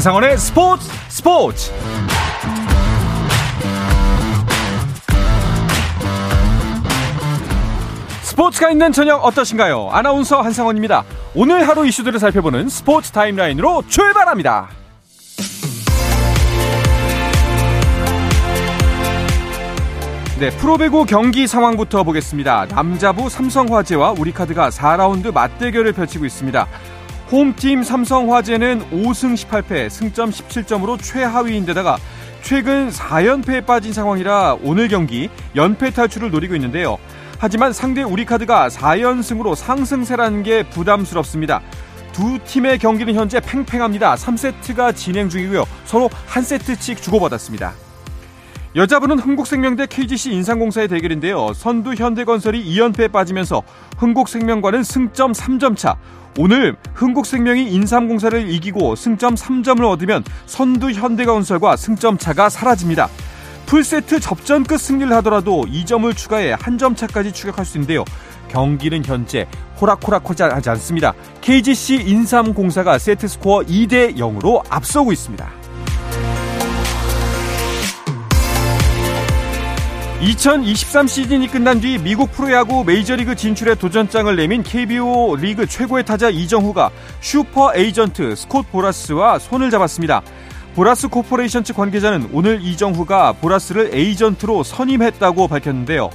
한상원의 스포츠 스포츠 스포츠가 있는 저녁 어떠신가요? 아나운서 한상원입니다. 오늘 하루 이슈들을 살펴보는 스포츠 타임라인으로 출발합니다. 네, 프로배구 경기 상황부터 보겠습니다. 남자부 삼성화재와 우리카드가 4라운드 맞대결을 펼치고 있습니다. 홈팀 삼성화재는 5승 18패, 승점 17점으로 최하위인데다가 최근 4연패에 빠진 상황이라 오늘 경기 연패 탈출을 노리고 있는데요. 하지만 상대 우리카드가 4연승으로 상승세라는 게 부담스럽습니다. 두 팀의 경기는 현재 팽팽합니다. 3세트가 진행 중이고요. 서로 한 세트씩 주고받았습니다. 여자분은 흥국생명대 KGC 인상공사의 대결인데요. 선두 현대건설이 2연패에 빠지면서 흥국생명과는 승점 3점 차. 오늘 흥국생명이 인삼공사를 이기고 승점 3점을 얻으면 선두 현대건설과 승점 차가 사라집니다. 풀세트 접전 끝 승리를 하더라도 2점을 추가해 한점 차까지 추격할 수 있는데요. 경기는 현재 호락호락하지 않습니다. KGC 인삼공사가 세트 스코어 2대 0으로 앞서고 있습니다. 2023 시즌이 끝난 뒤 미국 프로야구 메이저리그 진출에 도전장을 내민 KBO 리그 최고의 타자 이정후가 슈퍼 에이전트 스콧 보라스와 손을 잡았습니다. 보라스 코퍼레이션 측 관계자는 오늘 이정후가 보라스를 에이전트로 선임했다고 밝혔는데요.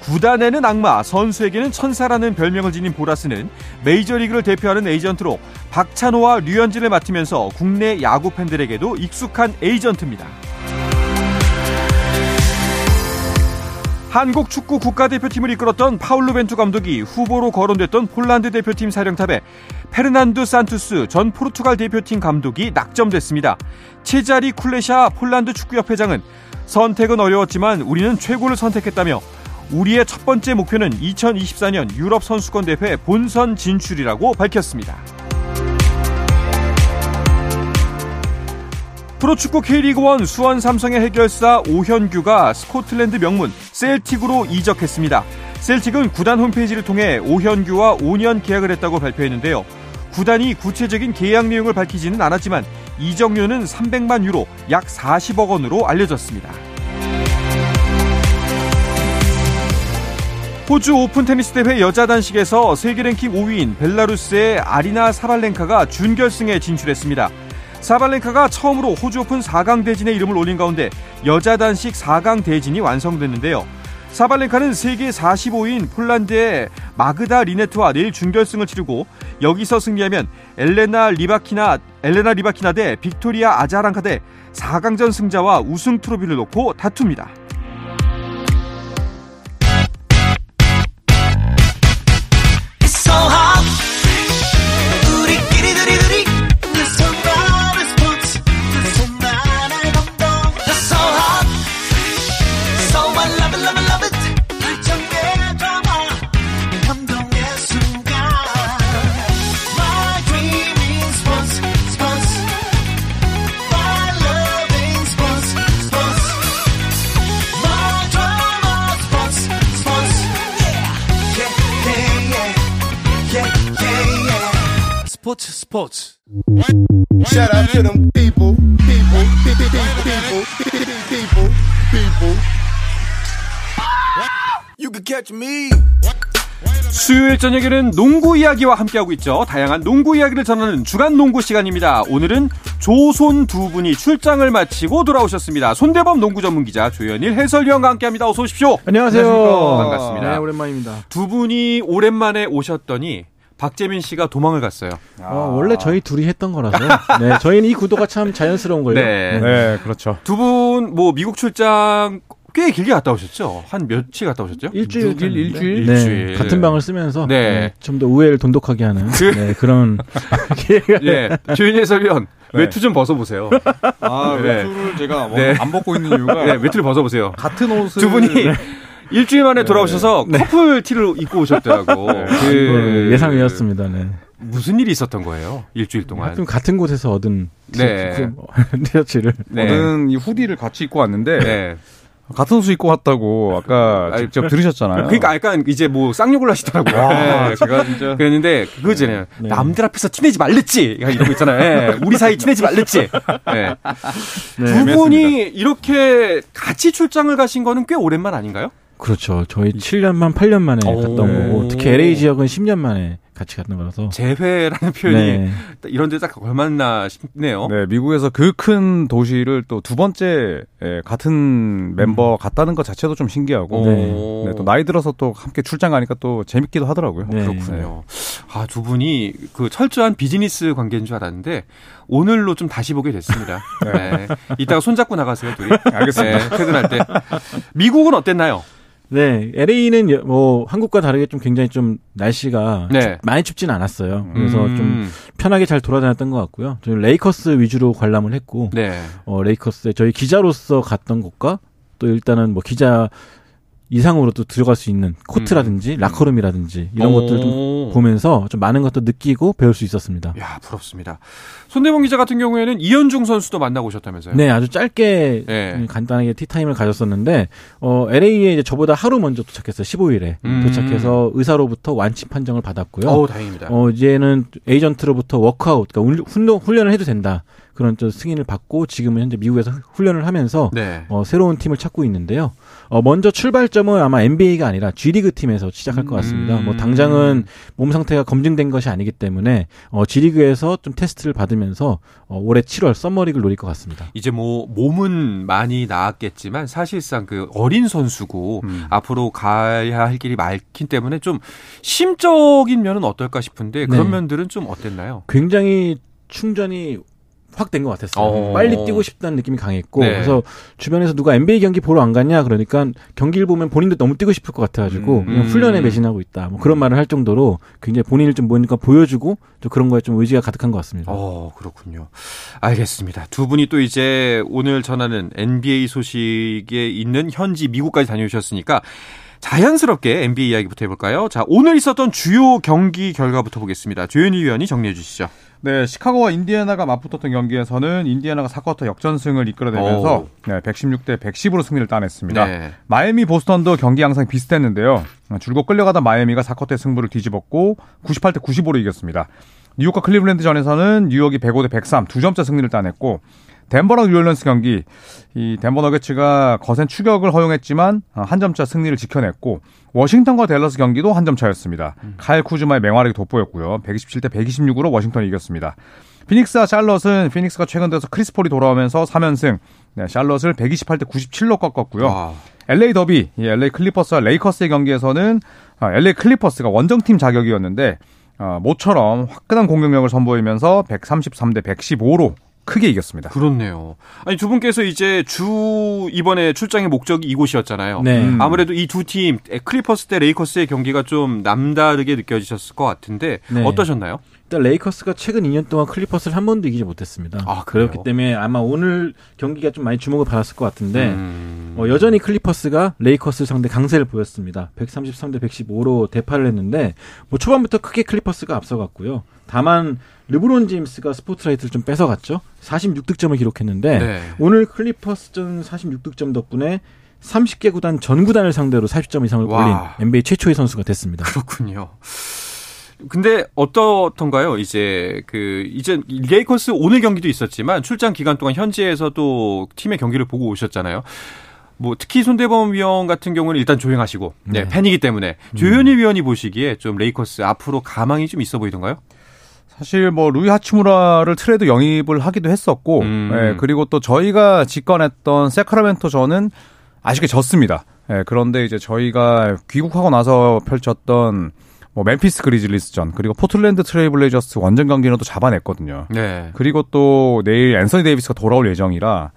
구단에는 악마, 선수에게는 천사라는 별명을 지닌 보라스는 메이저리그를 대표하는 에이전트로 박찬호와 류현진을 맡으면서 국내 야구 팬들에게도 익숙한 에이전트입니다. 한국 축구 국가대표팀을 이끌었던 파울루 벤투 감독이 후보로 거론됐던 폴란드 대표팀 사령탑에 페르난두 산투스 전 포르투갈 대표팀 감독이 낙점됐습니다. 체자리 쿨레샤 폴란드 축구협회장은 선택은 어려웠지만 우리는 최고를 선택했다며 우리의 첫 번째 목표는 2024년 유럽 선수권 대회 본선 진출이라고 밝혔습니다. 프로축구 K리그1 수원 삼성의 해결사 오현규가 스코틀랜드 명문 셀틱으로 이적했습니다. 셀틱은 구단 홈페이지를 통해 오현규와 5년 계약을 했다고 발표했는데요. 구단이 구체적인 계약 내용을 밝히지는 않았지만 이적료는 300만 유로, 약 40억 원으로 알려졌습니다. 호주 오픈 테니스 대회 여자 단식에서 세계 랭킹 5위인 벨라루스의 아리나 사발렌카가 준결승에 진출했습니다. 사발렌카가 처음으로 호주 오픈 4강 대진에 이름을 올린 가운데 여자 단식 4강 대진이 완성됐는데요. 사발렌카는 세계 45위인 폴란드의 마그다 리네트와 내일 준결승을 치르고 여기서 승리하면 엘레나 리바키나 엘레나 리바키나 대 빅토리아 아자렌카 대 4강전 승자와 우승 트로피를 놓고 다툽니다. 스포츠 Shout out to them people, people, people, people, people, people. You can catch me. 수요일 저녁에는 농구 이야기와 함께하고 있죠. 다양한 농구 이야기를 전하는 주간 농구 시간입니다. 오늘은 조손 두 분이 출장을 마치고 돌아오셨습니다. 손대범 농구 전문 기자 조현일 해설위원과 함께합니다. 어서 오십시오. 안녕하세요. 반갑습니다. 네, 오랜만입니다. 두 분이 오랜만에 오셨더니 박재민 씨가 도망을 갔어요. 어, 원래 저희 둘이 했던 거라서. 네, 저희는 이 구도가 참 자연스러운 거예요. 네. 네, 그렇죠. 두 분 뭐 미국 출장 꽤 길게 갔다 오셨죠? 한 며칠 갔다 오셨죠? 일주일, 됐는데. 일주일? 네, 일주일. 같은 방을 쓰면서 네. 네, 좀더 우애를 돈독하게 하는 그- 네, 그런 기회가 예, 조윤희 해설위원 네. 외투 좀 벗어보세요. 아, 네. 외투를 제가 뭐 네. 안 벗고 있는 이유가 네, 외투를 벗어보세요. 같은 옷을 두 분이 일주일 만에 네. 돌아오셔서 커플 티를 입고 오셨더라고. 네. 그 어, 예상이었습니다. 네. 무슨 일이 있었던 거예요? 일주일 동안. 하여튼 같은 곳에서 얻은 네. 티셔츠를 네. 저는 이 후디를 같이 입고 왔는데 네. 같은 옷 입고 왔다고 아까 아니, 직접 들으셨잖아요. 그러니까 약간 이제 뭐 쌍욕을 하시더라고요. 와, 네. 제가 진짜 그랬는데 그거잖아요. 네. 남들 앞에서 티내지 말랬지. 거 있잖아요. 예. 우리 사이 티내지 말랬지. 예. 두 분이 이렇게 같이 출장을 가신 거는 꽤 오랜만 아닌가요? 그렇죠. 저희 7년만 8년 만에 오. 갔던 거고 특히 LA 지역은 10년 만에 같이 갔던 거라서 재회라는 표현이 네. 이런 데 딱 걸맞나 싶네요. 네, 미국에서 그 큰 도시를 또 두 번째 예, 같은 멤버 갔다는 것 자체도 좀 신기하고 오. 네, 또 나이 들어서 또 함께 출장 가니까 또 재밌기도 하더라고요. 네. 그렇군요. 아, 두 분이 그 철저한 비즈니스 관계인 줄 알았는데 오늘로 좀 다시 보게 됐습니다. 네. 이따가 손잡고 나가세요, 둘이. 알겠습니다. 네, 퇴근할 때. 미국은 어땠나요? 네, LA는 뭐 한국과 다르게 좀 굉장히 좀 날씨가 네. 춥- 많이 춥진 않았어요. 그래서 음, 좀 편하게 잘 돌아다녔던 것 같고요. 저희 레이커스 위주로 관람을 했고 네. 어, 레이커스에 저희 기자로서 갔던 곳과 또 일단은 뭐 기자 이상으로 또 들어갈 수 있는 코트라든지 라커룸이라든지 이런 오. 것들을 좀 보면서 좀 많은 것도 느끼고 배울 수 있었습니다. 야, 부럽습니다. 손대범 기자 같은 경우에는 이현중 선수도 만나고 오셨다면서요? 네, 아주 짧게 네. 간단하게 티타임을 가졌었는데 어 LA에 이제 저보다 하루 먼저 도착했어요. 15일에 음. 도착해서 의사로부터 완치 판정을 받았고요. 어우, 다행입니다. 어 이제는 에이전트로부터 워크아웃, 그러니까 훈련, 훈련을 해도 된다 그런 좀 승인을 받고 지금은 현재 미국에서 훈련을 하면서 네. 어, 새로운 팀을 찾고 있는데요. 어, 먼저 출발점은 아마 NBA가 아니라 G리그 팀에서 시작할 것 같습니다. 음. 뭐 당장은 몸 상태가 검증된 것이 아니기 때문에 어, G리그에서 좀 테스트를 받으면서 어, 올해 7월 썸머리그를 노릴 것 같습니다. 이제 뭐 몸은 많이 나았겠지만 사실상 그 어린 선수고 음. 앞으로 가야 할 길이 많기 때문에 좀 심적인 면은 어떨까 싶은데 그런 네. 면들은 좀 어땠나요? 굉장히 충전이 확 된 것 같았어요. 어. 빨리 뛰고 싶다는 느낌이 강했고 네. 그래서 주변에서 누가 NBA 경기 보러 안 갔냐 그러니까 경기를 보면 본인도 너무 뛰고 싶을 것 같아가지고 음. 그냥 훈련에 매진하고 있다 뭐 그런 말을 할 정도로 굉장히 본인을 좀 뭔가 보여주고 또 그런 거에 좀 의지가 가득한 것 같습니다. 어, 그렇군요. 알겠습니다. 두 분이 또 이제 오늘 전하는 NBA 소식에 있는 현지 미국까지 다녀오셨으니까 자연스럽게 NBA 이야기부터 해볼까요? 자, 오늘 있었던 주요 경기 결과부터 보겠습니다. 조현희 위원이 정리해 주시죠. 네, 시카고와 인디애나가 맞붙었던 경기에서는 인디애나가 4쿼터 역전승을 이끌어내면서 오. 네, 116대 110으로 승리를 따냈습니다. 네. 마이애미 보스턴도 경기 양상 비슷했는데요. 줄곧 끌려가던 마이애미가 4쿼터의 승부를 뒤집었고 98대 95로 이겼습니다. 뉴욕과 클리블랜드 전에서는 뉴욕이 105대 103 두 점차 승리를 따냈고 덴버랑 뉴올리언스 경기 이 덴버 너게츠가 거센 추격을 허용했지만 어, 한 점차 승리를 지켜냈고 워싱턴과 댈러스 경기도 한 점 차였습니다. 칼 쿠즈마의 맹활약이 돋보였고요. 127대 126으로 워싱턴이 이겼습니다. 피닉스와 샬럿은 피닉스가 최근 들어서 크리스 폴이 돌아오면서 3연승, 네, 샬럿을 128대 97로 꺾었고요. 와. LA 더비, 이 LA 클리퍼스와 레이커스의 경기에서는 아, LA 클리퍼스가 원정팀 자격이었는데 아, 모처럼 화끈한 공격력을 선보이면서 133대 115로 크게 이겼습니다. 그렇네요. 아니 두 분께서 이제 주 이번에 출장의 목적이 이곳이었잖아요. 네. 음. 아무래도 이 두 팀 클리퍼스 대 레이커스의 경기가 좀 남다르게 느껴지셨을 것 같은데 네. 어떠셨나요? 일단 레이커스가 최근 2년 동안 클리퍼스를 한 번도 이기지 못했습니다. 아? 그렇기 때문에 아마 오늘 경기가 좀 많이 주목을 받았을 것 같은데 음. 어, 여전히 클리퍼스가 레이커스 상대 강세를 보였습니다. 133대 115로 대파를 했는데 뭐 초반부터 크게 클리퍼스가 앞서갔고요. 다만 르브론 제임스가 스포트라이트를 좀 뺏어갔죠. 46득점을 기록했는데 네. 오늘 클리퍼스전 46득점 덕분에 30개 구단 전 구단을 상대로 40점 이상을 와. 올린 NBA 최초의 선수가 됐습니다. 그렇군요. 근데 어떻던가요? 이제 그 이제 레이커스 오늘 경기도 있었지만 출장 기간 동안 현지에서도 팀의 경기를 보고 오셨잖아요. 뭐 특히 손대범 위원 같은 경우는 일단 조용하시고 네, 네. 팬이기 때문에 조현일 위원이 보시기에 좀 레이커스 앞으로 가망이 좀 있어 보이던가요? 사실 뭐 루이 하치무라를 트레이드 영입을 하기도 했었고, 음. 예, 그리고 또 저희가 직관했던 새크라멘토전은 아쉽게 졌습니다. 예, 그런데 이제 저희가 귀국하고 나서 펼쳤던 뭐 멤피스 그리즐리스전 그리고 포틀랜드 트레이블레이저스 원정 경기는 또 잡아냈거든요. 네. 그리고 또 내일 앤서니 데이비스가 돌아올 예정이라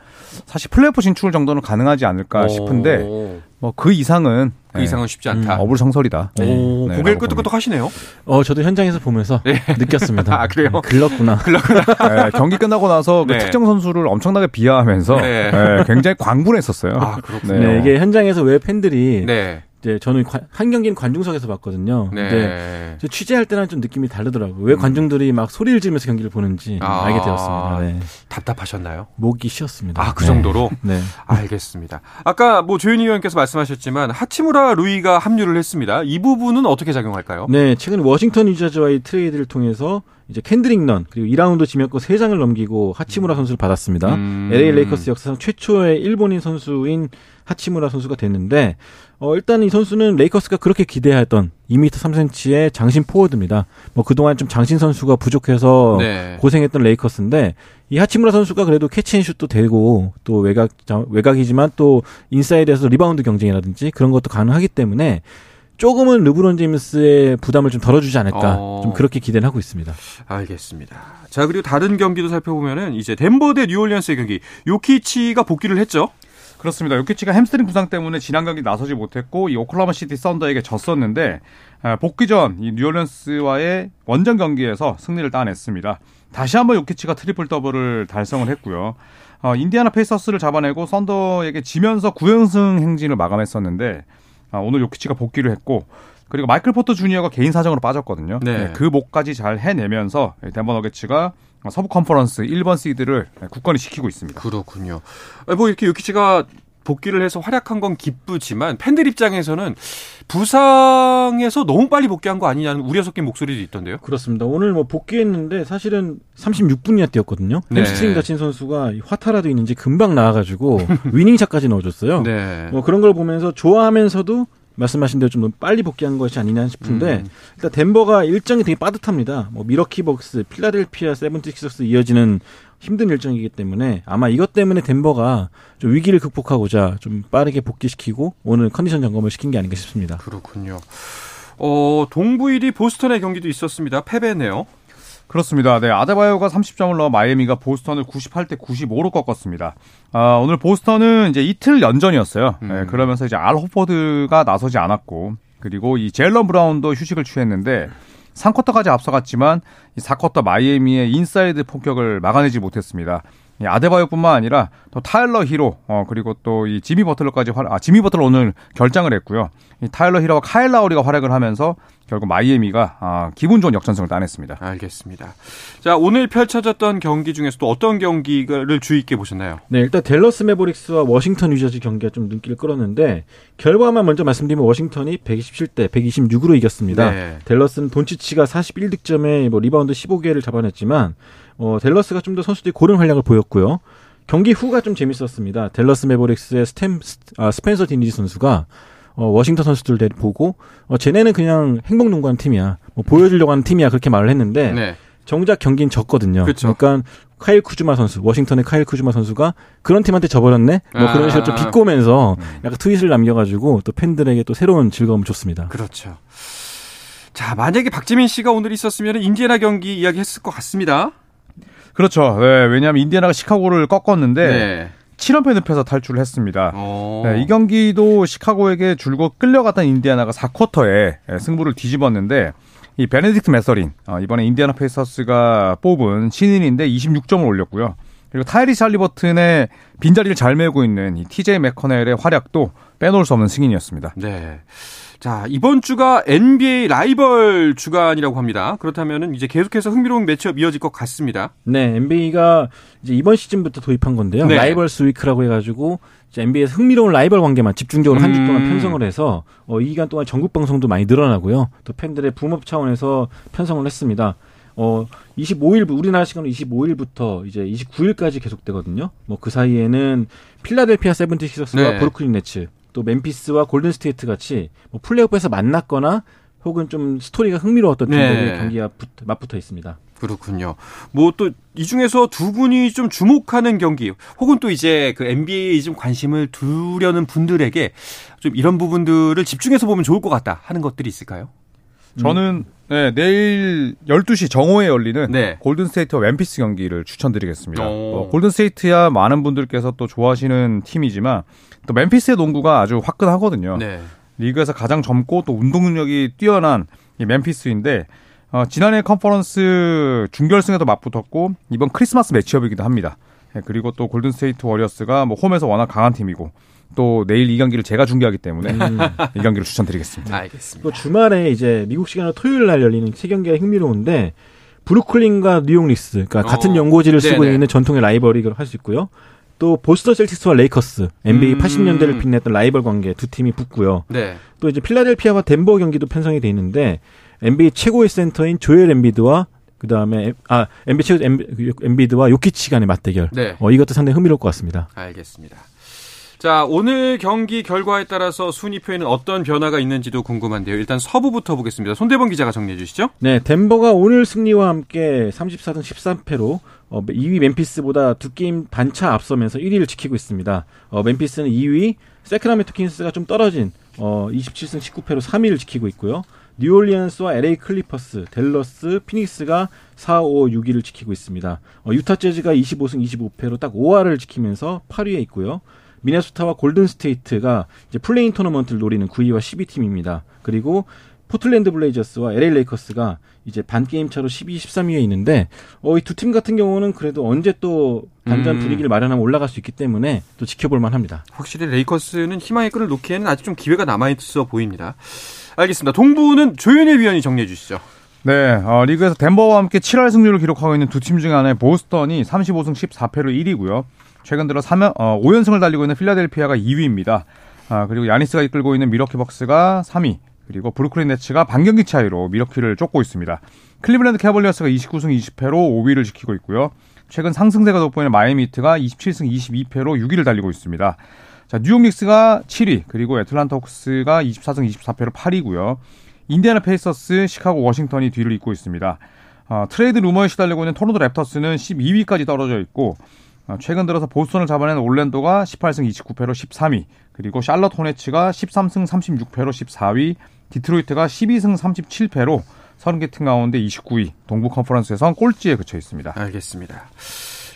사실 플레이오프 진출 정도는 가능하지 않을까 싶은데 오, 뭐 그 이상은 그 이상은 쉽지 않다. 음, 어불성설이다. 오, 네, 고개를 라고 끄덕끄덕 하시네요. 어, 저도 현장에서 보면서 느꼈습니다. 아, 그래요? 글렀구나. 네, 경기 끝나고 나서 그 네. 특정 선수를 엄청나게 비하하면서 네. 네, 굉장히 광분했었어요. 아, 그렇군요. 네, 이게 현장에서 왜 팬들이 네. 이제 저는 관- 한 경기는 관중석에서 봤거든요. 근데 네. 저 취재할 때랑 좀 느낌이 다르더라고요. 왜 관중들이 막 소리를 지르면서 경기를 보는지 아. 알게 되었습니다. 네. 답답하셨나요? 목이 쉬었습니다. 아, 그 네. 정도로? 네. 알겠습니다. 아까 뭐 조현희 의원께서 말씀하셨지만 하치무라 루이가 합류를 했습니다. 이 부분은 어떻게 작용할까요? 네, 최근 워싱턴 위저즈와의 트레이드를 통해서 이제 켄드릭 넌 그리고 2라운드 지명권 3장을 넘기고 하치무라 선수를 받았습니다. 음. LA 레이커스 역사상 최초의 일본인 선수인 하치무라 선수가 됐는데 어 일단 이 선수는 레이커스가 그렇게 기대했던 2m 3cm의 장신 포워드입니다. 뭐 그동안 좀 장신 선수가 부족해서 네. 고생했던 레이커스인데 이 하치무라 선수가 그래도 catch and shoot도 되고 또 외곽 자- 외곽이지만 또 인사이드에서 리바운드 경쟁이라든지 그런 것도 가능하기 때문에 조금은 르브론 제임스의 부담을 좀 덜어주지 않을까 어. 좀 그렇게 기대를 하고 있습니다. 알겠습니다. 자, 그리고 다른 경기도 살펴보면은 이제 덴버 대 뉴올리언스의 경기. 요키치가 복귀를 했죠. 그렇습니다. 요키치가 햄스트링 부상 때문에 지난 경기 나서지 못했고 이 오클라호마 시티 썬더에게 졌었는데 아, 복귀전 이 뉴올리언스와의 원정 경기에서 승리를 따냈습니다. 다시 한번 요키치가 트리플 더블을 달성을 했고요. 어, 인디아나 페이서스를 잡아내고 썬더에게 지면서 9연승 행진을 마감했었는데 아, 오늘 요키치가 복귀를 했고 그리고 마이클 포터 주니어가 개인 사정으로 빠졌거든요. 네. 그 몫까지 잘 해내면서 덴버 너게츠가 서부 컨퍼런스 1번 시드를 굳건히 지키고 있습니다. 그렇군요. 아, 뭐 이렇게 요키치가 복귀를 해서 활약한 건 기쁘지만 팬들 입장에서는 부상에서 너무 빨리 복귀한 거 아니냐는 우려 섞인 목소리도 있던데요. 그렇습니다. 오늘 뭐 복귀했는데 사실은 36분이나 뛰었거든요. 네. 햄스트링 다친 선수가 이 화타라도 있는지 금방 나와가지고 winning shot까지 넣어줬어요. 네. 뭐 그런 걸 보면서 좋아하면서도 말씀하신 대로 좀 너무 빨리 복귀한 것이 아니냐 싶은데 음. 일단 덴버가 일정이 되게 빠듯합니다. 뭐 밀워키 벅스, 필라델피아 세븐티식스 이어지는 힘든 일정이기 때문에 아마 이것 때문에 덴버가 좀 위기를 극복하고자 좀 빠르게 복귀시키고 오늘 컨디션 점검을 시킨 게 아닌가 싶습니다. 그렇군요. 어, 동부 1위 보스턴의 경기도 있었습니다. 패배네요. 그렇습니다. 네, 아데바요가 30점을 넣어 마이애미가 보스턴을 98대 95로 꺾었습니다. 아, 오늘 보스턴은 이제 이틀 연전이었어요. 네, 음. 그러면서 이제 알 호퍼드가 나서지 않았고, 그리고 이 제일런 브라운도 휴식을 취했는데, 3쿼터까지 앞서갔지만 이 4쿼터 마이애미의 인사이드 폭격을 막아내지 못했습니다. 이 아데바요뿐만 아니라 또 타일러 히로 어 그리고 또 이 지미 버틀러까지 활, 아 지미 버틀러 오늘 결장을 했고요. 이 타일러 히로와 카일 라우리가 활약을 하면서 결국 마이애미가 아 기분 좋은 역전승을 따냈습니다. 알겠습니다. 자, 오늘 펼쳐졌던 경기 중에서 또 어떤 경기를 주의 있게 보셨나요? 네, 일단 델러스 매버릭스와 워싱턴 위저즈 경기가 좀 눈길을 끌었는데 결과만 먼저 말씀드리면 워싱턴이 127대 126으로 이겼습니다. 네. 델러스는 돈치치가 41득점에 뭐 리바운드 15개를 잡아냈지만 어, 델러스가 좀 더 선수들이 고른 활약을 보였고요. 경기 후가 좀 재밌었습니다. 델러스 매버릭스의 스템 아, 스펜서 딘위디 선수가 어, 워싱턴 선수들 대 보고 어, 쟤네는 그냥 행복 농구하는 팀이야. 뭐 보여주려고 하는 팀이야 그렇게 말을 했는데 네. 정작 경기는 졌거든요. 그쵸. 러니까 카일 쿠즈마 선수, 워싱턴의 카일 쿠즈마 선수가 그런 팀한테 져버렸네. 뭐 그런 식으로 좀 아. 비꼬면서 약간 트윗을 남겨가지고 또 팬들에게 또 새로운 즐거움을 줬습니다. 그렇죠. 자, 만약에 박지민 씨가 오늘 있었으면 인디애나 경기 이야기 했을 것 같습니다. 그렇죠. 네, 왜냐하면 인디애나가 시카고를 꺾었는데 네. 7연패 늪에서 탈출을 했습니다. 어. 네, 이 경기도 시카고에게 줄곧 끌려갔던 인디애나가 4쿼터에 승부를 뒤집었는데 이 베네딕트 매서린 어, 이번에 인디애나 페이서스가 뽑은 신인인데 26점을 올렸고요. 그리고 타이리스 할리버튼의 빈자리를 잘 메우고 있는 이 TJ 맥커넬의 활약도 빼놓을 수 없는 승인이었습니다. 네. 자, 이번 주가 NBA 라이벌 주간이라고 합니다. 그렇다면은 이제 계속해서 흥미로운 matchup 이어질 것 같습니다. 네, NBA가 이제 이번 시즌부터 도입한 건데요. 네. Rivals Week라고 해가지고 NBA에서 흥미로운 라이벌 관계만 집중적으로 한주 음. 동안 편성을 해서 어, 이 기간 동안 전국 방송도 많이 늘어나고요. 또 팬들의 boom up 차원에서 편성을 했습니다. 어, 25일, 우리나라 시간으로 25일부터 이제 29일까지 계속되거든요. 뭐 그 사이에는 필라델피아 세븐티식스와 네. 브루클린 네츠, 또 멤피스와 골든 스테이트 같이 뭐 플레이오프에서 만났거나 혹은 좀 스토리가 흥미로웠던 네. 팀들의 경기가 붙- 맞붙어 있습니다. 그렇군요. 뭐 또 이 중에서 두 분이 좀 주목하는 경기, 혹은 또 이제 그 NBA에 좀 관심을 두려는 분들에게 좀 이런 부분들을 집중해서 보면 좋을 것 같다 하는 것들이 있을까요? 저는 네, 내일 12시 정오에 열리는 네. 골든스테이트와 멤피스 경기를 추천드리겠습니다. 오. 뭐 골든스테이트야 많은 분들께서 또 좋아하시는 팀이지만 또 멤피스의 농구가 아주 화끈하거든요. 네. 리그에서 가장 젊고 또 운동 능력이 뛰어난 이 멤피스인데 어, 지난해 컨퍼런스 준결승에도 맞붙었고 이번 크리스마스 matchup이기도 합니다. 예, 그리고 또 골든스테이트 워리어스가 뭐 홈에서 워낙 강한 팀이고 또 내일 이 경기를 제가 중계하기 때문에 음. 이 경기를 추천드리겠습니다. 알겠습니다. 또 주말에 이제 미국 시간으로 토요일 날 열리는 세 경기가 흥미로운데 브루클린과 뉴욕 닉스, 그러니까 같은 어, 연고지를 쓰고 네네. 있는 전통의 라이벌이라고 할수 있고요. 또 보스턴 셀틱스와 레이커스, NBA 음. 80년대를 빛냈던 라이벌 관계 두 팀이 붙고요. 네. 또 이제 필라델피아와 덴버 경기도 편성이 돼 있는데 NBA 최고의 센터인 조엘 엠비드와 그 다음에 아 NBA 최고 엠비- 엠비드와 요키치 간의 맞대결. 네. 어 이것도 상당히 흥미로울 것 같습니다. 알겠습니다. 자, 오늘 경기 결과에 따라서 순위표에는 어떤 변화가 있는지도 궁금한데요. 일단 서부부터 보겠습니다. 손대범 기자가 정리해 주시죠. 네, 덴버가 오늘 승리와 함께 34승 13패로 어, 2위 멤피스보다 두 게임 반차 앞서면서 1위를 지키고 있습니다. 어, 멤피스는 2위, 세크라멘토 킹스가 좀 떨어진 어, 27승 19패로 3위를 지키고 있고요. 뉴올리언스와 LA 클리퍼스, 델러스, 피닉스가 4, 5, 6위를 지키고 있습니다. 어, 유타 재즈가 25승 25패로 딱 5할을 지키면서 8위에 있고요. 미네소타와 골든 스테이트가 이제 play-in 토너먼트를 노리는 9위와 10위 팀입니다. 그리고 포틀랜드 블레이저스와 LA 레이커스가 이제 반 게임 차로 12, 13위에 있는데 어, 이 두 팀 같은 경우는 그래도 언제 또 반전 음. 분위기를 마련하면 올라갈 수 있기 때문에 또 지켜볼 만합니다. 확실히 레이커스는 희망의 끈을 놓기에는 아직 좀 기회가 남아 있어 보입니다. 알겠습니다. 동부는 조현일 위원이 정리해 주시죠. 네, 어, 리그에서 덴버와 함께 7할 승률을 기록하고 있는 두 팀 중에 하나인 보스턴이 35승 14패로 1위고요. 최근 들어 3연, 어, 5연승을 달리고 있는 필라델피아가 2위입니다. 아, 그리고 야니스가 이끌고 있는 밀워키 벅스가 3위, 그리고 브루클린 네츠가 반경기 차이로 밀워키를 쫓고 있습니다. 클리블랜드 캐벌리어스가 29승 20패로 5위를 지키고 있고요. 최근 상승세가 돋보이는 마이애미 히트가 27승 22패로 6위를 달리고 있습니다. 자, 뉴욕 닉스가 7위, 그리고 애틀란타 호크스가 24승 24패로 8위고요. 인디애나 페이서스, 시카고 워싱턴이 뒤를 잇고 있습니다. 어, 트레이드 루머에 시달리고 있는 토론토 랩터스는 12위까지 떨어져 있고 어, 최근 들어서 보스턴을 잡아낸 올랜도가 18승 29패로 13위, 그리고 샬럿 호네츠가 13승 36패로 14위, 디트로이트가 12승 37패로 30개 팀 가운데 29위, 동부 컨퍼런스에선 꼴찌에 그쳐 있습니다. 알겠습니다.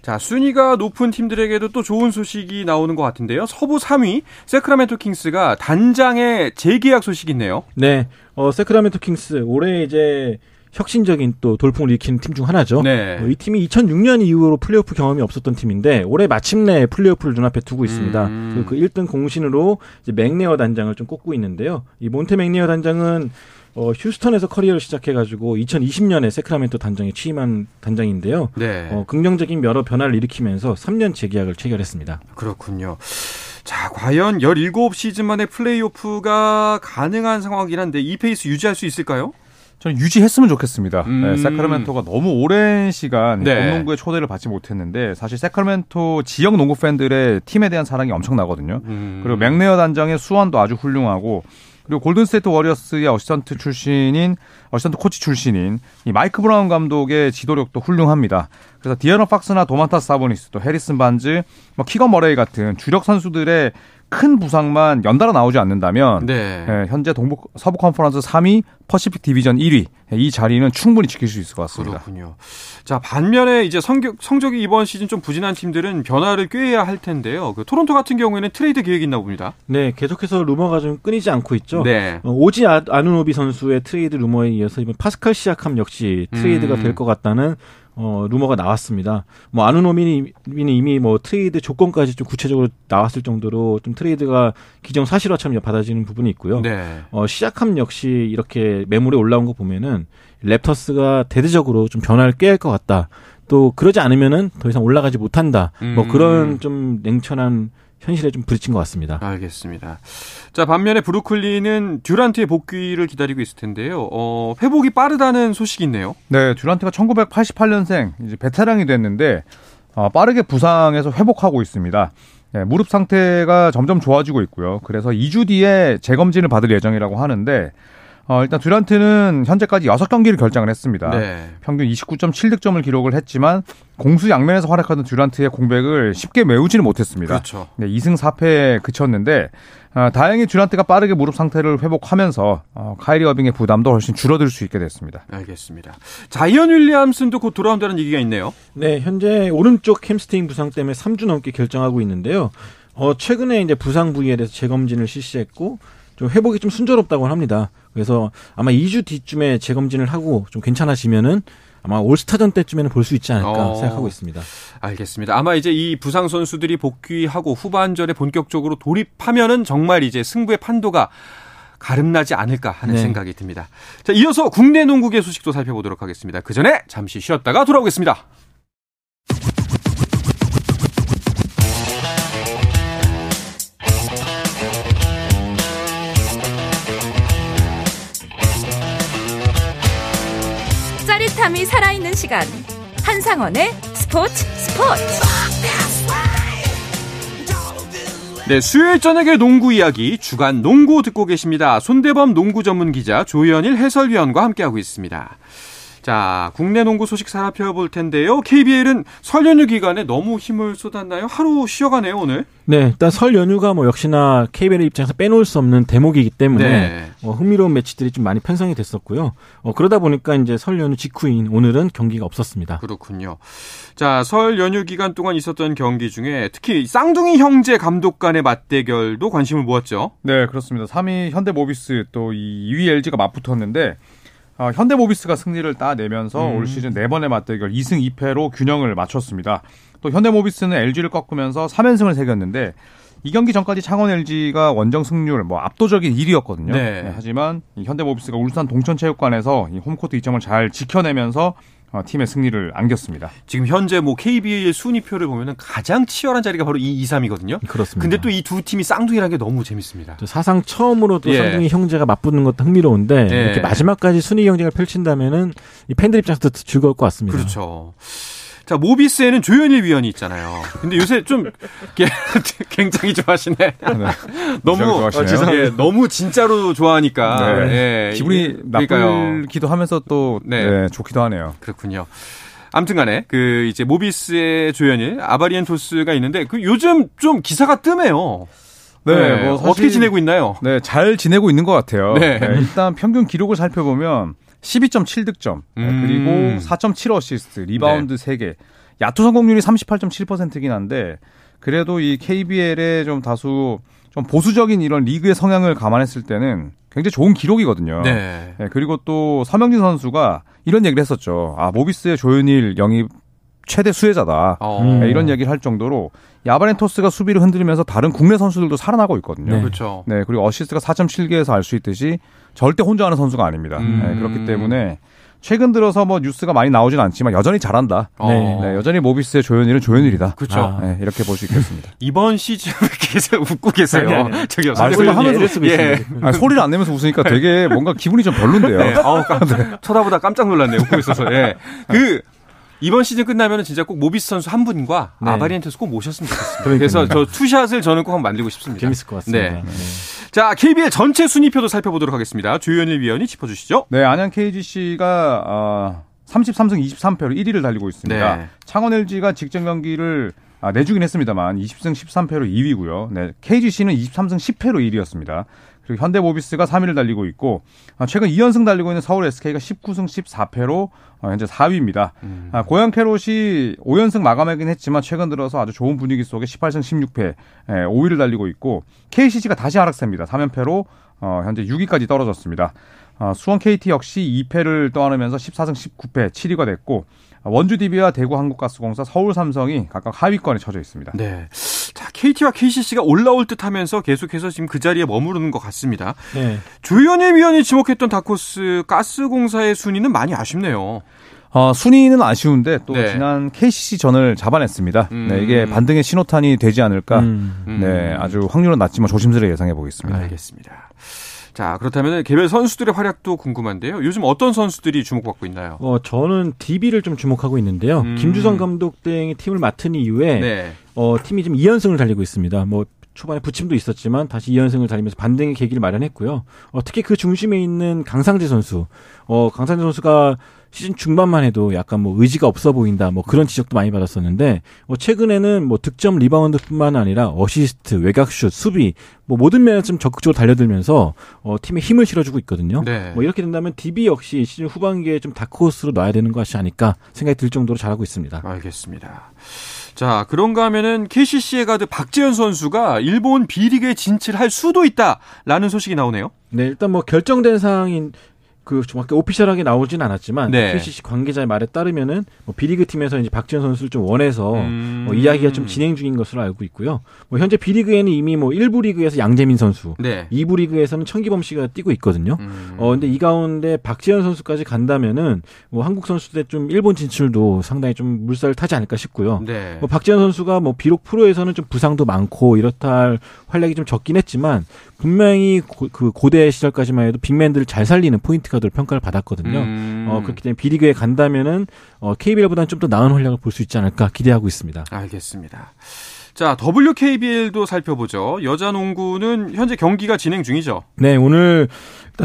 자, 순위가 높은 팀들에게도 또 좋은 소식이 나오는 것 같은데요. 서부 3위 세크라멘토 킹스가 단장의 재계약 소식이 있네요. 네, 어, 세크라멘토 킹스 올해 이제 혁신적인 또 돌풍을 일으키는 팀 중 하나죠. 네. 어, 이 팀이 2006년 이후로 플레이오프 경험이 없었던 팀인데 올해 마침내 플레이오프를 눈앞에 두고 있습니다. 음. 그 1등 공신으로 이제 맥네어 단장을 좀 꼽고 있는데요. 이 몬테 맥네어 단장은 어, 휴스턴에서 커리어를 시작해가지고 2020년에 세크라멘토 단장에 취임한 단장인데요. 네. 어, 긍정적인 여러 변화를 일으키면서 3년 재계약을 체결했습니다. 그렇군요. 자, 과연 17시즌 만에 플레이오프가 가능한 상황이긴 한데 이 페이스 유지할 수 있을까요? 저는 유지했으면 좋겠습니다. 음. 네, 세크라멘토가 너무 오랜 시간 네. 농구의 초대를 받지 못했는데 사실 세크라멘토 지역 농구 팬들의 팀에 대한 사랑이 엄청나거든요. 음. 그리고 맥네어 단장의 수완도 아주 훌륭하고 그리고 골든스테이트 워리어스의 어시스턴트 출신인 어시스턴트 코치 출신인 이 마이크 브라운 감독의 지도력도 훌륭합니다. 그래서 디애런 팍스나 도만타스 사보니스 또 해리슨 반즈, 뭐 키건 머레이 같은 주력 선수들의 큰 부상만 연달아 나오지 않는다면 네. 예, 현재 동부 서부 컨퍼런스 3위, 퍼시픽 디비전 1위 이 자리는 충분히 지킬 수 있을 것 같습니다. 그렇군요. 자, 반면에 이제 성격, 성적이 이번 시즌 좀 부진한 팀들은 변화를 꾀해야 할 텐데요. 그 토론토 같은 경우에는 트레이드 계획이 있나 봅니다. 네, 계속해서 루머가 좀 끊이지 않고 있죠. 네. 어, 오지 아, 아누노비 선수의 트레이드 루머에 이어서 이번 파스칼 시아캄 역시 트레이드가 음. 될것 같다는 어, 루머가 나왔습니다. 뭐 아누노비는 이미 뭐 트레이드 조건까지 좀 구체적으로 나왔을 정도로 좀 트레이드가 기정 사실화처럼 받아지는 부분이 있고요. 네. 어, 시아캄 역시 이렇게 매물에 올라온 거 보면은 랩터스가 대대적으로 좀 변화를 꾀할 것 같다. 또 그러지 않으면은 더 이상 올라가지 못한다. 뭐 음. 그런 좀 냉철한 현실에 좀 부딪힌 것 같습니다. 알겠습니다. 자, 반면에 브루클린은 듀란트의 복귀를 기다리고 있을 텐데요. 어, 회복이 빠르다는 소식이 있네요. 네, 듀란트가 1988년생 이제 베테랑이 됐는데 어, 빠르게 부상에서 회복하고 있습니다. 네, 무릎 상태가 점점 좋아지고 있고요. 그래서 2주 뒤에 재검진을 받을 예정이라고 하는데 어, 일단 듀란트는 현재까지 6경기를 결장을 했습니다. 네. 평균 29.7득점을 기록을 했지만 공수 양면에서 활약하던 듀란트의 공백을 쉽게 메우지는 못했습니다. 그렇죠. 네, 2승 4패에 그쳤는데 어, 다행히 듀란트가 빠르게 무릎 상태를 회복하면서 어, 카이리 어빙의 부담도 훨씬 줄어들 수 있게 됐습니다. 알겠습니다. 자이언 윌리엄슨도 곧 돌아온다는 얘기가 있네요. 네, 현재 오른쪽 햄스트링 부상 때문에 3주 넘게 결장하고 있는데요. 어, 최근에 이제 부상 부위에 대해서 재검진을 실시했고, 좀 회복이 좀 순조롭다고 합니다. 그래서 아마 2주 뒤쯤에 재검진을 하고 좀 괜찮아지면은 아마 올스타전 때쯤에는 볼 수 있지 않을까 어. 생각하고 있습니다. 알겠습니다. 아마 이제 이 부상 선수들이 복귀하고 후반전에 본격적으로 돌입하면은 정말 이제 승부의 판도가 가름나지 않을까 하는 네. 생각이 듭니다. 자, 이어서 국내 농구계 소식도 살펴보도록 하겠습니다. 그 전에 잠시 쉬었다가 돌아오겠습니다. 짜릿함이 살아있는 시간 한상원의 스포츠 스포츠 네, 수요일 저녁의 농구 이야기 주간 농구 듣고 계십니다. 손대범 농구 전문 기자 조현일 해설위원과 함께하고 있습니다. 자, 국내 농구 소식 살펴볼 텐데요. KBL은 설 연휴 기간에 너무 힘을 쏟았나요? 하루 쉬어가네요, 오늘. 네, 일단 설 연휴가 뭐 역시나 KBL 입장에서 빼놓을 수 없는 대목이기 때문에 네. 어, 흥미로운 매치들이 좀 많이 편성이 됐었고요. 어, 그러다 보니까 이제 설 연휴 직후인 오늘은 경기가 없었습니다. 그렇군요. 자, 설 연휴 기간 동안 있었던 경기 중에 특히 쌍둥이 형제 감독 간의 맞대결도 관심을 모았죠. 네, 그렇습니다. 3위 현대모비스 또이 2위 LG가 맞붙었는데 어, 현대모비스가 승리를 따내면서 올 시즌 네 번의 맞대결 2승 2패로 균형을 맞췄습니다. 또 현대모비스는 LG를 꺾으면서 3연승을 새겼는데 이 경기 전까지 창원 LG가 원정 승률 뭐 압도적인 1위였거든요. 네. 하지만 이 현대모비스가 울산 동천체육관에서 이 홈코트 2점을 잘 지켜내면서 어, 팀의 승리를 안겼습니다. 지금 현재 뭐 KBL 순위표를 보면은 가장 치열한 자리가 바로 이 2, 3이거든요. 그렇습니다. 근데 또 이 두 팀이 쌍둥이라는 게 너무 재밌습니다. 또 사상 처음으로 또 예. 쌍둥이 형제가 맞붙는 것도 흥미로운데 예. 이렇게 마지막까지 순위 경쟁을 펼친다면은 이 팬들 입장에서도 즐거울 것 같습니다. 그렇죠. 자, 모비스에는 조현일 위원이 있잖아요. 근데 요새 좀 게- 굉장히 좋아하시네. 너무 좋아하시네요. 어. 예, 너무 진짜로 좋아하니까 네. 예, 기분이. 나쁘기도 하면서 또 네. 네, 좋기도 하네요. 그렇군요. 아무튼간에 그 이제 모비스의 론제이 아바리엔토스가 있는데 그 요즘 좀 기사가 뜸해요. 네, 뭐 사실- 어떻게 지내고 있나요? 네, 잘 지내고 있는 것 같아요. 네. 네, 일단 평균 기록을 살펴보면 12.7득점, 음. 그리고 4.7 어시스트, 리바운드 3개. 야투 성공률이 38.7%이긴 한데 그래도 이 KBL의 좀 다수 좀 보수적인 이런 리그의 성향을 감안했을 때는 굉장히 좋은 기록이거든요. 네. 네, 그리고 또 서명진 선수가 이런 얘기를 했었죠. 아, 모비스의 조현일 영입 최대 수혜자다. 어. 음. 네, 이런 얘기를 할 정도로 야바렌토스가 수비를 흔들면서 다른 국내 선수들도 살아나고 있거든요. 네. 그렇죠. 네, 그리고 어시스트가 4.7개에서 알 수 있듯이 절대 혼자 하는 선수가 아닙니다. 음. 네, 그렇기 때문에 최근 들어서 뭐 뉴스가 많이 나오진 않지만 여전히 잘한다. 어. 네, 여전히 모비스의 조현일은 조현일이다. 그렇죠. 아. 네, 이렇게 볼 수 있겠습니다. 이번 시즌 왜 계속 웃고 계세요. 아니, 아니, 아니. 저기요. 말씀을. 하면서 예. 아니, 소리를 안 내면서 웃으니까 되게 뭔가 기분이 좀 별론데요. 네. 아우, 깜짝, 쳐다보다 깜짝 놀랐네요. 웃고 있어서. 예. 그, 이번 시즌 끝나면은 진짜 꼭 모비스 선수 한 분과 네. 아바리엔테스 꼭 모셨으면 좋겠습니다. 그래서 저 투샷을 저는 꼭 한번 만들고 싶습니다. 재밌을 것 같습니다. 네. 네. 자, KBL 전체 순위표도 살펴보도록 하겠습니다. 조현일 위원이 짚어주시죠. 네, 안양 KGC가 어, 33승 23패로 1위를 달리고 있습니다. 네. 창원 LG가 직전 경기를 아, 내주긴 했습니다만 20승 13패로 2위고요. 네, KGC는 23승 10패로 1위였습니다. 그리고 현대모비스가 3위를 달리고 있고 아, 최근 2연승 달리고 있는 서울 SK가 19승 14패로 어, 현재 4위입니다. 음. 아, 고양 캐롯이 5연승 마감하긴 했지만 최근 들어서 아주 좋은 분위기 속에 18승 16패 예, 5위를 달리고 있고 KCC가 다시 하락세입니다. 3연패로 어, 현재 6위까지 떨어졌습니다. 어, 수원 KT 역시 2패를 떠안으면서 14승 19패 7위가 됐고 원주 DB와 대구 한국가스공사, 서울 삼성이 각각 하위권에 처져 있습니다. 네. 자, KT와 KCC가 올라올 듯 하면서 계속해서 지금 그 자리에 머무르는 것 같습니다. 네. 조현일 위원이 지목했던 다코스 가스공사의 순위는 많이 아쉽네요. 어, 순위는 아쉬운데 또 네. 지난 KCC 전을 잡아냈습니다. 음. 네, 이게 반등의 신호탄이 되지 않을까. 음. 음. 네, 아주 확률은 낮지만 조심스레 예상해 보겠습니다. 알겠습니다. 자, 그렇다면 개별 선수들의 활약도 궁금한데요. 요즘 어떤 선수들이 주목받고 있나요? 어, 저는 DB를 좀 주목하고 있는데요. 음. 김주성 감독 등이 팀을 맡은 이후에 네. 어, 팀이 지금 2연승을 달리고 있습니다. 뭐 초반에 부침도 있었지만 다시 2연승을 달리면서 반등의 계기를 마련했고요. 어, 특히 그 중심에 있는 강상재 선수. 어, 강상재 선수가 시즌 중반만 해도 약간 뭐 의지가 없어 보인다. 뭐 그런 지적도 많이 받았었는데 어, 최근에는 뭐 득점 리바운드뿐만 아니라 어시스트, 외곽슛, 수비 뭐 모든 면에서 좀 적극적으로 달려들면서 어, 팀에 힘을 실어주고 있거든요. 네. 뭐 이렇게 된다면 DB 역시 시즌 후반기에 좀 다크호스로 봐야 되는 것이 아닐까 생각이 들 정도로 잘하고 있습니다. 알겠습니다. 자, 그런가 하면은 KCC의 가드 박재현 선수가 일본 B리그에 진출할 수도 있다라는 소식이 나오네요. 네, 일단 뭐 결정된 사항인 그 정확히 오피셜하게 나오진 않았지만 네. KCC 관계자의 말에 따르면은 뭐 B리그 팀에서 이제 박지현 선수를 좀 원해서 음. 뭐 이야기가 좀 진행 중인 것으로 알고 있고요. 뭐 현재 B리그에는 이미 뭐 1부 리그에서 양재민 선수, 네. 2부 리그에서는 천기범 씨가 뛰고 있거든요. 음. 어 근데 이 가운데 박지현 선수까지 간다면은 뭐 한국 선수들 좀 일본 진출도 상당히 좀 물살을 타지 않을까 싶고요. 네. 뭐 박지현 선수가 뭐 비록 프로에서는 좀 부상도 많고 이렇다 할 활약이 좀 적긴 했지만 분명히 고, 그 고대 시절까지만 해도 빅맨들을 잘 살리는 포인트 가드로 평가를 받았거든요. 음. 어 그렇기 때문에 B리그에 간다면은 어 KBL보다는 좀 더 나은 활약을 볼 수 있지 않을까 기대하고 있습니다. 알겠습니다. 자, WKBL도 살펴보죠. 여자 농구는 현재 경기가 진행 중이죠. 네, 오늘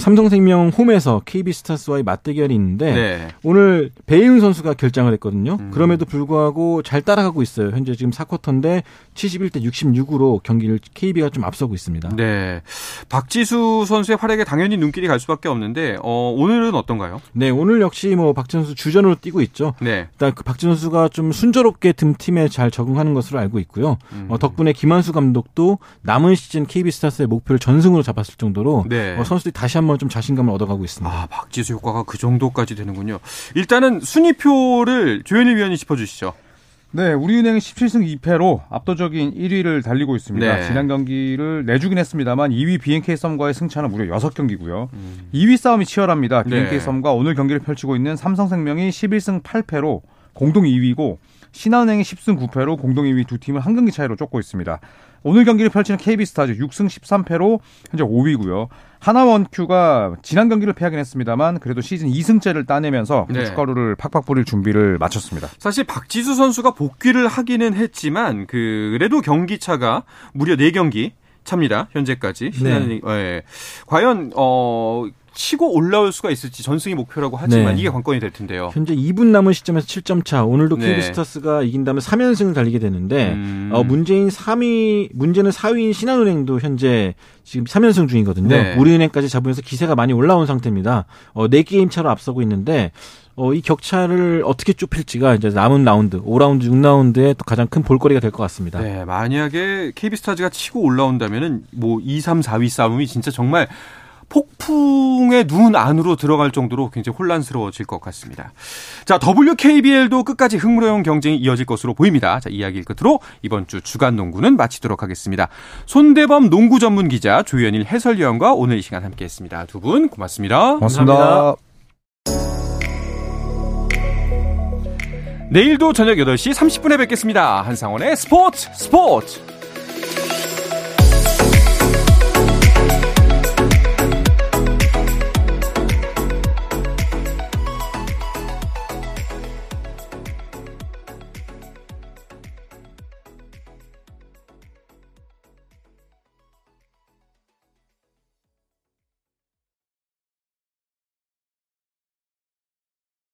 삼성생명 홈에서 KB스타스와의 맞대결이 있는데 네. 오늘 배희은 선수가 결장을 했거든요. 음. 그럼에도 불구하고 잘 따라가고 있어요. 현재 지금 4쿼터인데 71대 66으로 경기를 KB가 좀 앞서고 있습니다. 네. 박지수 선수의 활약에 당연히 눈길이 갈 수밖에 없는데, 어, 오늘은 어떤가요? 네, 오늘 역시 뭐 박진 선수 주전으로 뛰고 있죠. 네. 일단 그 박진 선수가 좀 순조롭게 등 팀에 잘 적응하는 것으로 알고 있고요. 음. 어, 덕분에 김한수 감독도 남은 시즌 KB스타스의 목표를 전승으로 잡았을 정도로 네. 어, 선수들이 다시 한번 좀 자신감을 얻어가고 있습니다. 아, 박지수 효과가 그 정도까지 되는군요. 일단은 순위표를 조현일 위원이 짚어주시죠. 네, 우리은행은 17승 2패로 압도적인 1위를 달리고 있습니다. 네. 지난 경기를 내주긴 했습니다만 2위 BNK 썸과의 승차는 무려 6경기고요. 음. 2위 싸움이 치열합니다. 네. BNK 썸과 오늘 경기를 펼치고 있는 삼성생명이 11승 8패로 공동 2위고 신한은행이 10승 9패로 공동 2위 두 팀을 한 경기 차이로 쫓고 있습니다. 오늘 경기를 펼치는 KB스타즈 6승 13패로 현재 5위고요. 하나원큐가 지난 경기를 패하긴 했습니다만 그래도 시즌 2승째를 따내면서 네. 고춧가루를 팍팍 뿌릴 준비를 마쳤습니다. 사실 박지수 선수가 복귀를 하기는 했지만, 그, 그래도 경기차가 무려 4경기 차입니다. 현재까지. 신한은행, 예. 과연, 어, 치고 올라올 수가 있을지 전승이 목표라고 하지만 네. 이게 관건이 될 텐데요. 현재 2분 남은 시점에서 7점 차. 오늘도 네. KB스타스가 이긴다면 3연승을 달리게 되는데 음. 어, 문제인 3위 문제는 4위인 신한은행도 현재 지금 3연승 중이거든요. 네. 우리은행까지 잡으면서 기세가 많이 올라온 상태입니다. 어, 4게임 차로 앞서고 있는데 어, 이 격차를 어떻게 좁힐지가 이제 남은 라운드, 5라운드, 6라운드에 또 가장 큰 볼거리가 될 것 같습니다. 네, 만약에 KB스타즈가 치고 올라온다면은 뭐 2, 3, 4위 싸움이 진짜 정말 폭풍의 눈 안으로 들어갈 정도로 굉장히 혼란스러워질 것 같습니다. 자, WKBL도 끝까지 흥무로운 경쟁이 이어질 것으로 보입니다. 자, 이야기를 끝으로 이번 주 주간 농구는 마치도록 하겠습니다. 손대범 농구 전문 기자 조현일 해설위원과 오늘 이 시간 함께 했습니다. 두 분 고맙습니다. 고맙습니다. 감사합니다. 내일도 저녁 8시 30분에 뵙겠습니다. 한상원의 스포츠 스포츠!